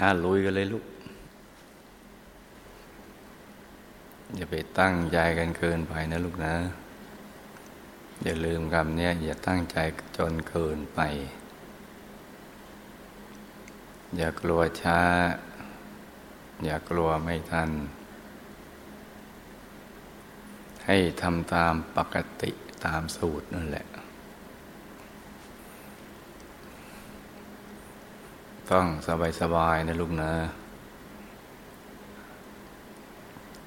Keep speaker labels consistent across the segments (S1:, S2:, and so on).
S1: อ่าลุยกันเลยลูก อย่าไปตั้งใจกันเกินไปนะลูกนะ อย่าลืมคำนี้อย่าตั้งใจจนเกินไป อย่ากลัวช้า อย่ากลัวไม่ทัน ให้ทำตามปกติตามสูตรนั่นแหละ ต้องสบายสบายนะลูกนะ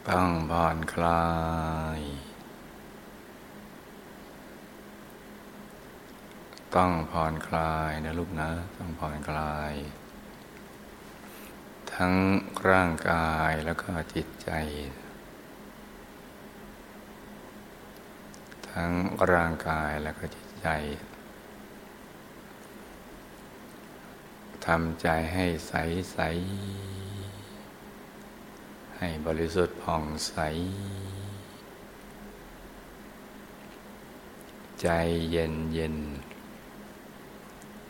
S1: ต้องผ่อนคลาย ต้องผ่อนคลายนะลูกนะ ต้องผ่อนคลาย ทั้งร่างกายแล้วก็จิตใจ ทั้งร่างกายแล้วก็จิตใจ ทำใจให้ใสใส ให้บริสุทธิ์ผ่องใส ใจเย็นเย็น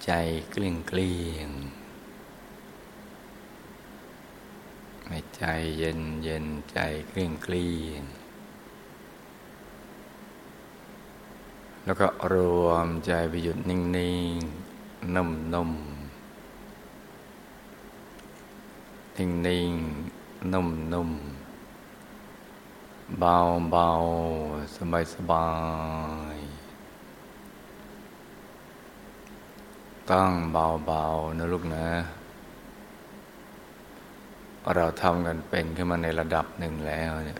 S1: ใจเกลี้ยงเกลี้ยงให้ใจเย็นเย็นใจเกลี้ยงเกลี้ยงแล้วก็รวมใจไปหยุดนิ่ง ๆ นุ่ม ๆ นิ่งนิ่งนุ่มนุ่มเบาเบาสบายสบายต้งเบาเบานะลูกนะ เราทำกันเป็นขึ้นมาในระดับหนึ่งแล้วเนี่ย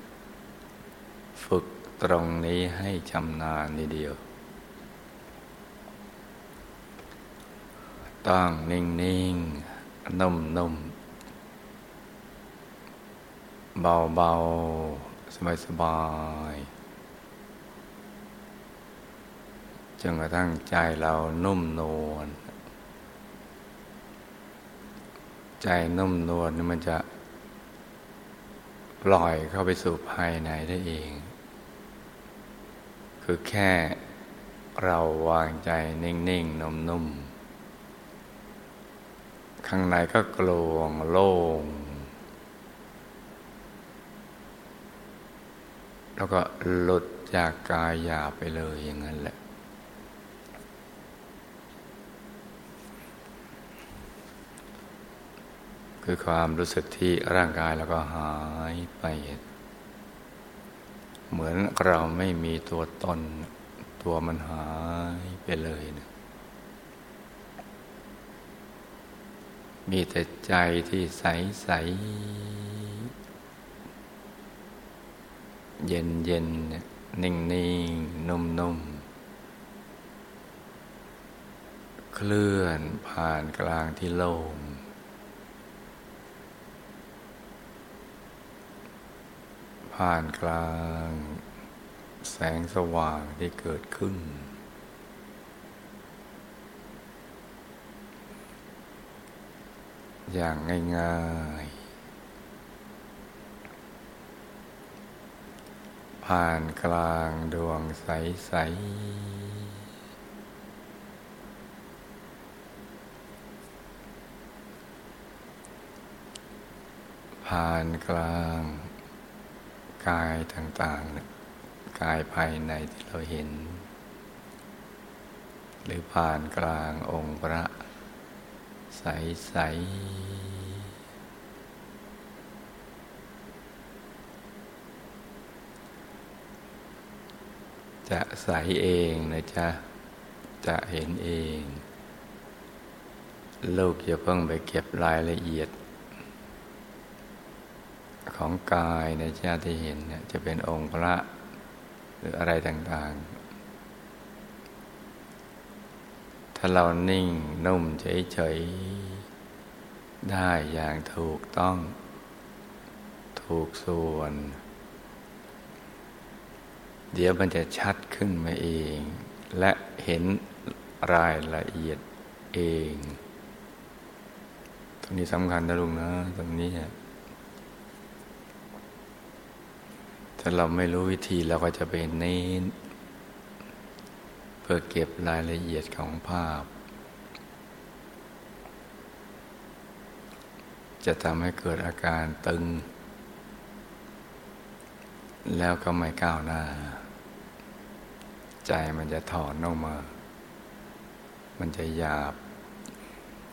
S1: ฝึกตรงนี้ให้ชำนาญนิดเดียวตั้งนิ่งนิ่งนุ่มนุ่ม เบาเบาสบายสบายจนกระทั่งใจเรานุ่มนวลใจนุ่มนวลนี่มันจะปล่อยเข้าไปสู่ภายในได้เอง คือแค่เราวางใจนิ่งๆนุ่มๆข้างในก็กลวงโล่ง แล้วก็หลุดจากกายหยาไปเลยอย่างนั้นแหละ คือความรู้สึกที่ร่างกายแล้วก็หายไป เหมือนเราไม่มีตัวตน ตัวมันหายไปเลยนะมีแต่ใจที่ใสใส เย็นเย็นนิ่งนิ่งนุ่มนุ่มเคลื่อนผ่านกลางที่โล่งผ่านกลาง แสงสว่างที่เกิดขึ้น อย่างง่าย ผ่านกลางดวงใส ๆ ผ่านกลางกายต่างๆ กายภายในที่เราเห็น หรือผ่านกลางองค์พระ ใส ๆ จะใสเองนะจ๊ะ จะเห็นเอง ลูกอย่าเพิ่งไปเก็บรายละเอียด ของกายนะจ๊ะที่เห็นเนี่ยจะเป็นองค์พระ หรืออะไรต่างๆ ถ้าเรานิ่งนุ่มเฉยๆ ได้อย่างถูกต้อง ถูกส่วน เดี๋ยวมันจะชัดขึ้นมาเอง และเห็นรายละเอียดเอง ตรงนี้สำคัญนะลุงนะ ตรงนี้ถ้าเราไม่รู้วิธีเราก็จะไปเน้นเพื่อเก็บรายละเอียดของภาพ จะทำให้เกิดอาการตึง แล้วก็ไม่ก้าวหน้า ใจมันจะถอนออกมา มันจะหยาบ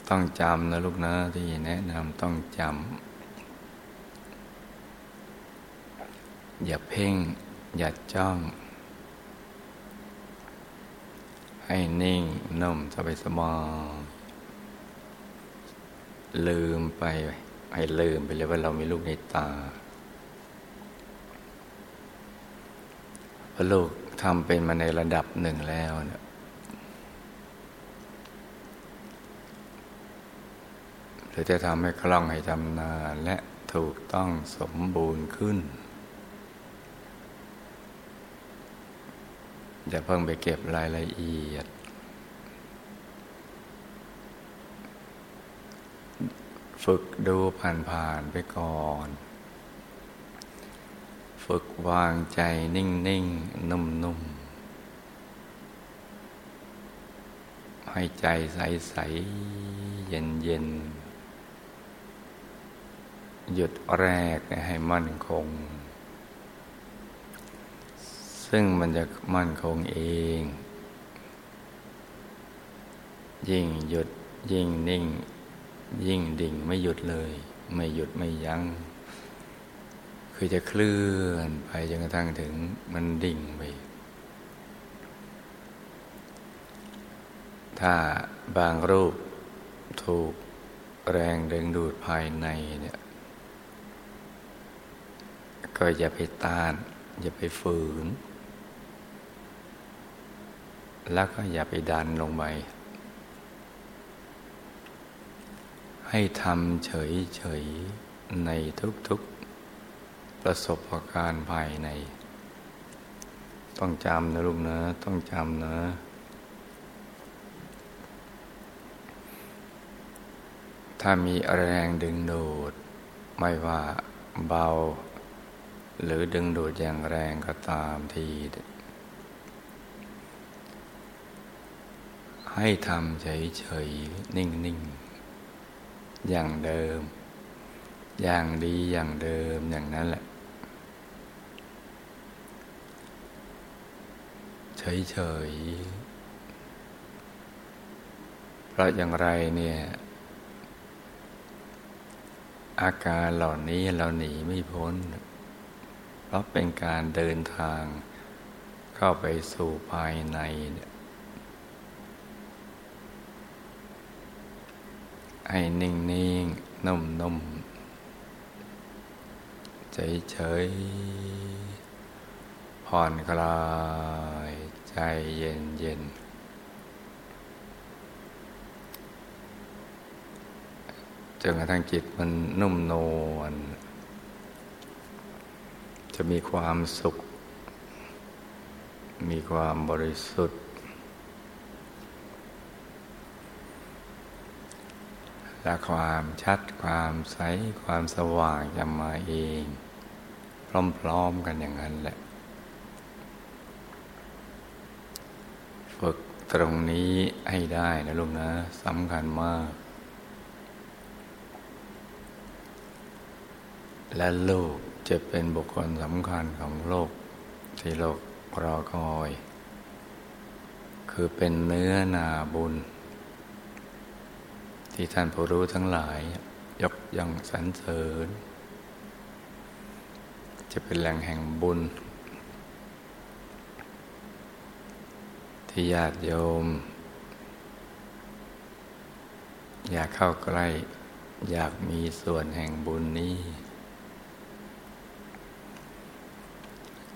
S1: ต้องจำนะลูกนะที่แนะนำต้องจำอย่าเพ่ง อย่าจ้อง ให้นิ่งนุ่มสบายสบายลืมไป ให้ลืมไปเลยว่าเรามีลูกในตา พอลูกทำเป็นมาในระดับหนึ่งแล้วเนี่ยเราจะทำให้คล่องให้ทำนาและถูกต้องสมบูรณ์ขึ้น อย่าเพิ่งไปเก็บรายละเอียด ฝึกดูผ่านๆไปก่อน ฝึกวางใจนิ่งๆนุ่มๆให้ใจใสๆเย็นๆหยุดแรกให้มั่นคง ซึ่งมันจะมั่นคงเอง ยิ่งหยุดยิ่งนิ่ง ยิ่งดิ่งไม่หยุดเลย ไม่หยุดไม่ยัง้ง คือจะเคลื่อนไปจนกระทั่งถึงมันดิ่งไป ถ้าบางรูปถูกแรงดึงดูดภายในเนี่ยก็อย่าไปต้าน อย่าไปฝืน แล้วก็อย่าไปดันลงไป ให้ทำเฉยๆในทุกๆ ประสบการณ์ภายใน ต้องจำนะลูกนะต้องจำนะถ้ามีแรงดึงดูด ไม่ว่าเบา หรือดึงดูดอย่างแรงก็ตามทีให้ทำเฉยๆ นิ่งๆ อย่างเดิม อย่างดีอย่างเดิมอย่างนั้นแหละ เฉยๆ เพราะอย่างไรเนี่ย อาการเหล่านี้เราหนีไม่พ้น เพราะเป็นการเดินทางเข้าไปสู่ภายในเนี่ยให้นิ่งนิ่งนุ่มนุ่มใจเฉยผ่อนคลาย ใจเย็นเย็นจนกระทั่งจิตมันนุ่มนวลจะมีความสุข มีความบริสุทธิ์ และความชัดความใส ความสว่างจะมาเอง พร้อมๆกันอย่างนั้นแหละ ฝึก ตรงนี้ให้ได้นะลูกนะสำคัญมาก และลูกจะเป็นบุคคลสำคัญของโลก ที่โลกรอคอย คือเป็นเนื้อนาบุญ ที่ท่านผู้รู้ทั้งหลาย ยกย่องสรรเสริญ จะเป็นแหล่งแห่งบุญ ที่ญาติโยม อยากเข้าใกล้ อยากมีส่วนแห่งบุญนี้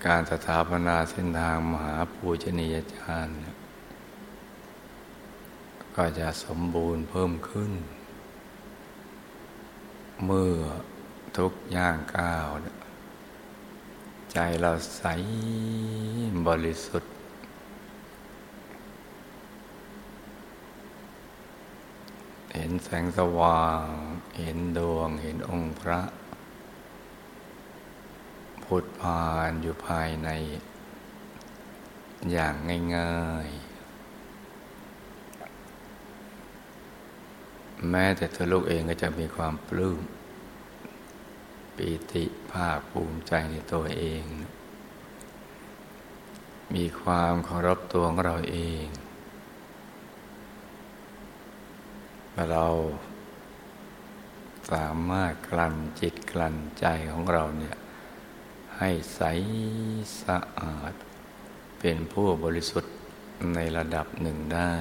S1: การสถาปนาเส้นทางมหาปูชนียาจารย์ ก็จะสมบูรณ์เพิ่มขึ้น เมื่อทุกย่างก้าว ใจเราใสบริสุทธิ์ เห็นแสงสว่าง เห็นดวง เห็นองค์พระพุทธพานอยู่ภายใน อย่างง่ายๆ แม้แต่ตัวลูกเองก็จะมีความปลื้มปีติภาคภูมิใจในตัวเอง มีความเคารพตัวของเราเอง เราสามารถกลั่นจิตกลั่นใจของเราเนี่ยให้ใสสะอาด เป็นผู้บริสุทธิ์ในระดับหนึ่งได้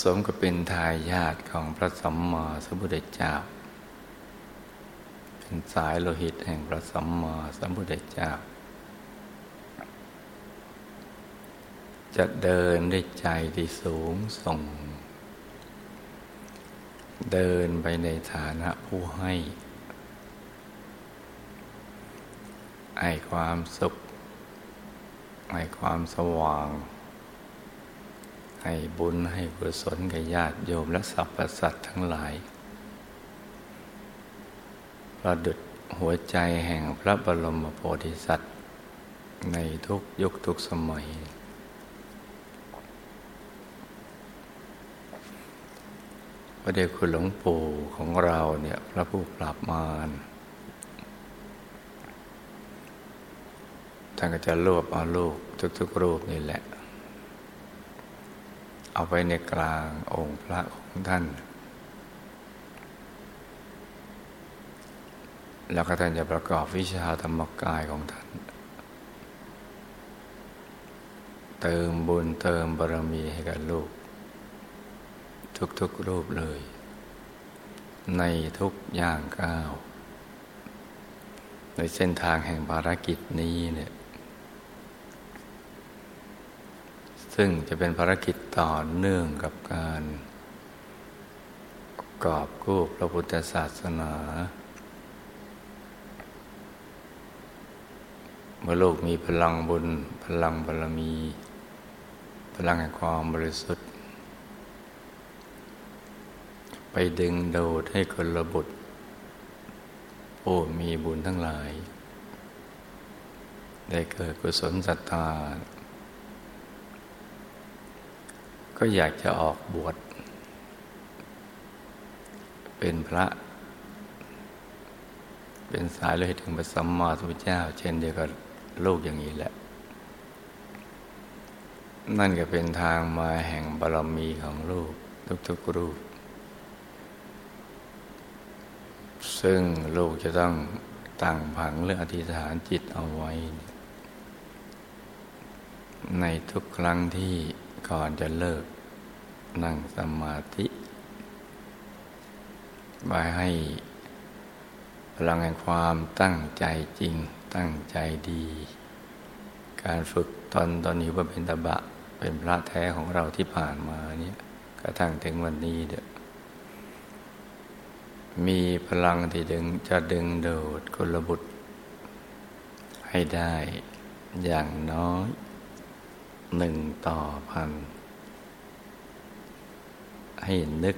S1: สมกับเป็นทายาทของพระสัมมาสัมพุทธเจ้า เป็นสายโลหิตแห่งพระสัมมาสัมพุทธเจ้า จะเดินด้วยใจที่สูงส่ง เดินไปในฐานะผู้ให้ให้ความสุขให้ความสว่าง ให้บุญให้กุศลกับญาติโยมและสรรพสัตว์ทั้งหลาย ประดุดหัวใจแห่งพระบรมโพธิสัตว์ ในทุกยุคทุกสมัย ระเดชคุณหลวงปู่ของเราเนี่ยพระผู้ปราบมารท่านก็จะรวบเอาลูกทุกๆรูปนี่แหละ เอาไปในกลางองค์พระของท่าน แล้วก็ท่านจะประกอบวิชาธรรมกายของท่าน เติมบุญเติมบารมีให้กับลูก ทุกๆรูปเลย ในทุกอย่างก้าว ในเส้นทางแห่งภารกิจนี้เนี่ยซึ่งจะเป็นภารกิจต่อเนื่องกับการกอบกู้พระพุทธศาสนา เมื่อโลกมีพลังบุญ พลังบารมี พลังแห่งความบริสุทธิ์ ไปดึงโดดให้คนระบุตรผู้มีบุญทั้งหลาย ได้เกิดกุศลศรัทธาก็อยากจะออกบวชเป็นพระ เป็นสายเลยถึงพระสัมมาสัมพุทธเจ้า เช่นเดียวกับลูกอย่างนี้แหละ นั่นก็เป็นทางมาแห่งบารมีของลูกทุกๆรูป ซึ่งลูกจะต้องตั้งผังเรื่องอธิษฐานจิตเอาไว้ ในทุกครั้งที่ก่อนจะเลิกนั่งสมาธิบาให้พลังแห่งความตั้งใจจริงตั้งใจดี การฝึกตอนตอนนี้ว่าเป็นตบะ เป็นพระแท้ของเราที่ผ่านมาเนี่ยกระทั่งถึงวันนี้เด้อ มีพลังที่ดึงจะดึงโดดกุลบุตร ให้ได้อย่างน้อยหนึ่งต่อพัน ให้นึก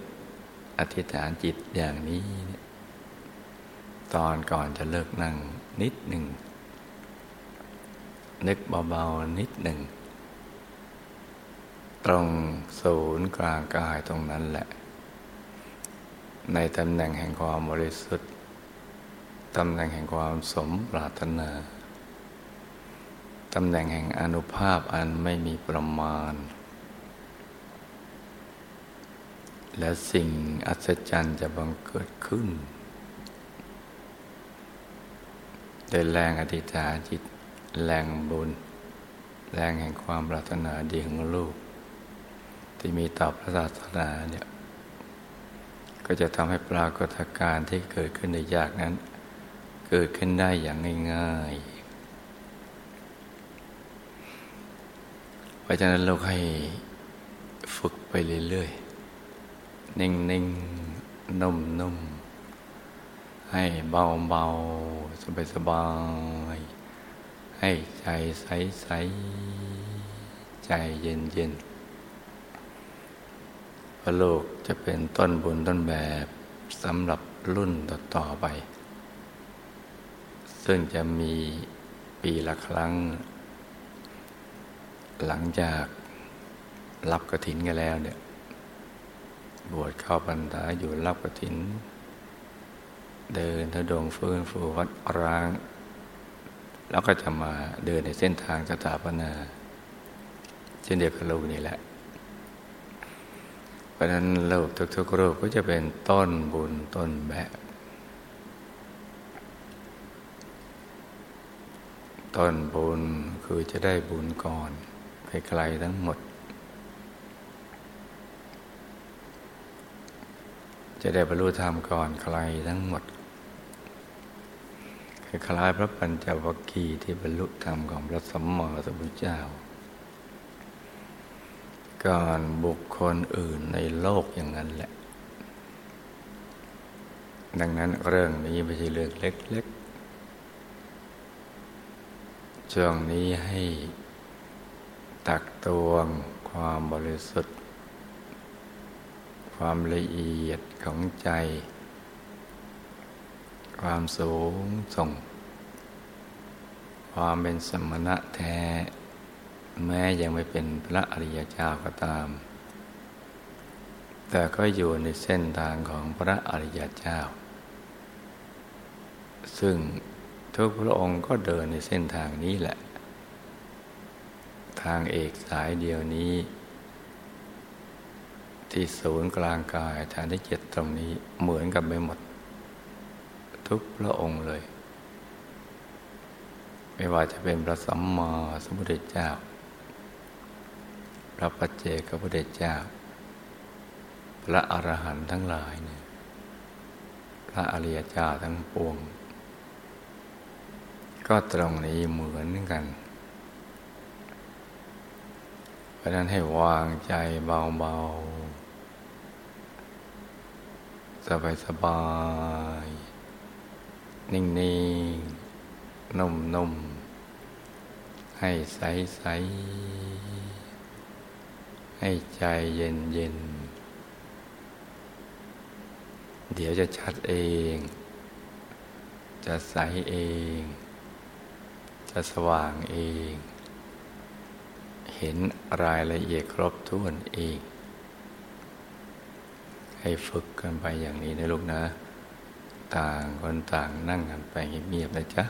S1: อธิษฐานจิตอย่างนี้ ตอนก่อนจะเลิกนั่งนิดหนึ่ง นึกเบาๆนิดหนึ่ง ตรงศูนย์กลางกายตรงนั้นแหละ ในตำแหน่งแห่งความบริสุทธิ์ตำแหน่งแห่งความสมปรารถนาตำแหน่งแห่งอนุภาพอันไม่มีประมาณ และสิ่งอัศจรรย์จะบังเกิดขึ้นโดยแรงอธิษฐานจิตแรงบุญ แรงแห่งความปรารถนาดีของลูก ที่มีต่อพระศาสนาเนี่ย ก็จะทำให้ปรากฏการณ์ที่เกิดขึ้นในยากนั้น เกิดขึ้นได้อย่างง่ายๆราะฉะนั้นเราให้ฝึกไปเรื่อยๆ นิ่งๆ นุ่มๆ ให้เบาๆ สบายๆ ให้ใจใสๆ ใจเย็นๆ พระโลกจะเป็นต้นบุญต้นแบบสำหรับรุ่นต่อๆไป ซึ่งจะมีปีละครั้ง หลังจากรับกระถินกันแล้วเนี่ยบวชเข้าพรรษาอยู่รับกระถิน เดินทะดงฟื้นฟูวัดร้าง แล้วก็จะมาเดินในเส้นทางสถาปนา เช่นเดียวกับลูกนี่แหละ เพราะนั้นลูกทุกๆรูปก็จะเป็นต้นบุญต้นแบบต้นบุญคือจะได้บุญก่อนไกลๆทั้งหมด จะได้บรรลุธรรมก่อนใครทั้งหมดคล้ายพระปัญจวัคคีย์ที่บรรลุธรรมของพระสัมมาสัมพุทธเจ้า การบุคคลอื่นในโลกอย่างนั้นแหละ ดังนั้นเรื่องนี้ไม่ใช่เรื่องเล็กๆช่วงนี้ให้ตักตวงความบริสุทธิ์ ความละเอียดของใจ ความสูงส่ง ความเป็นสมณะแท้ แม้ยังไม่เป็นพระอริยเจ้าก็ตาม แต่ก็อยู่ในเส้นทางของพระอริยเจ้า ซึ่งทุกพระองค์ก็เดินในเส้นทางนี้แหละ ทางเอกสายเดียวนี้ ที่ศูนย์กลางกายฐานที่เจ็ดตรงนี้เหมือนกับไปหมด ทุกพระองค์เลย ไม่ว่าจะเป็นพระสัมมาสัมพุทธเจ้า พระปัจเจกพุทธเจ้า พระอรหันต์ทั้งหลายเนี่ยพระอริยเจ้าทั้งปวง ก็ตรงนี้เหมือนกัน เพราะนั้นให้วางใจเบาๆ สบายสบายนิ่งๆ นุ่มๆ ให้ใสๆ ให้ใจเย็นๆเดี๋ยวจะชัดเอง จะใสเอง จะสว่างเอง เห็นรายละเอียดครบถ้วนเอง ให้ฝึกกันไปอย่างนี้นะลูกนะ ต่างคนต่างนั่งกันไปเงียบๆนะจ๊ะ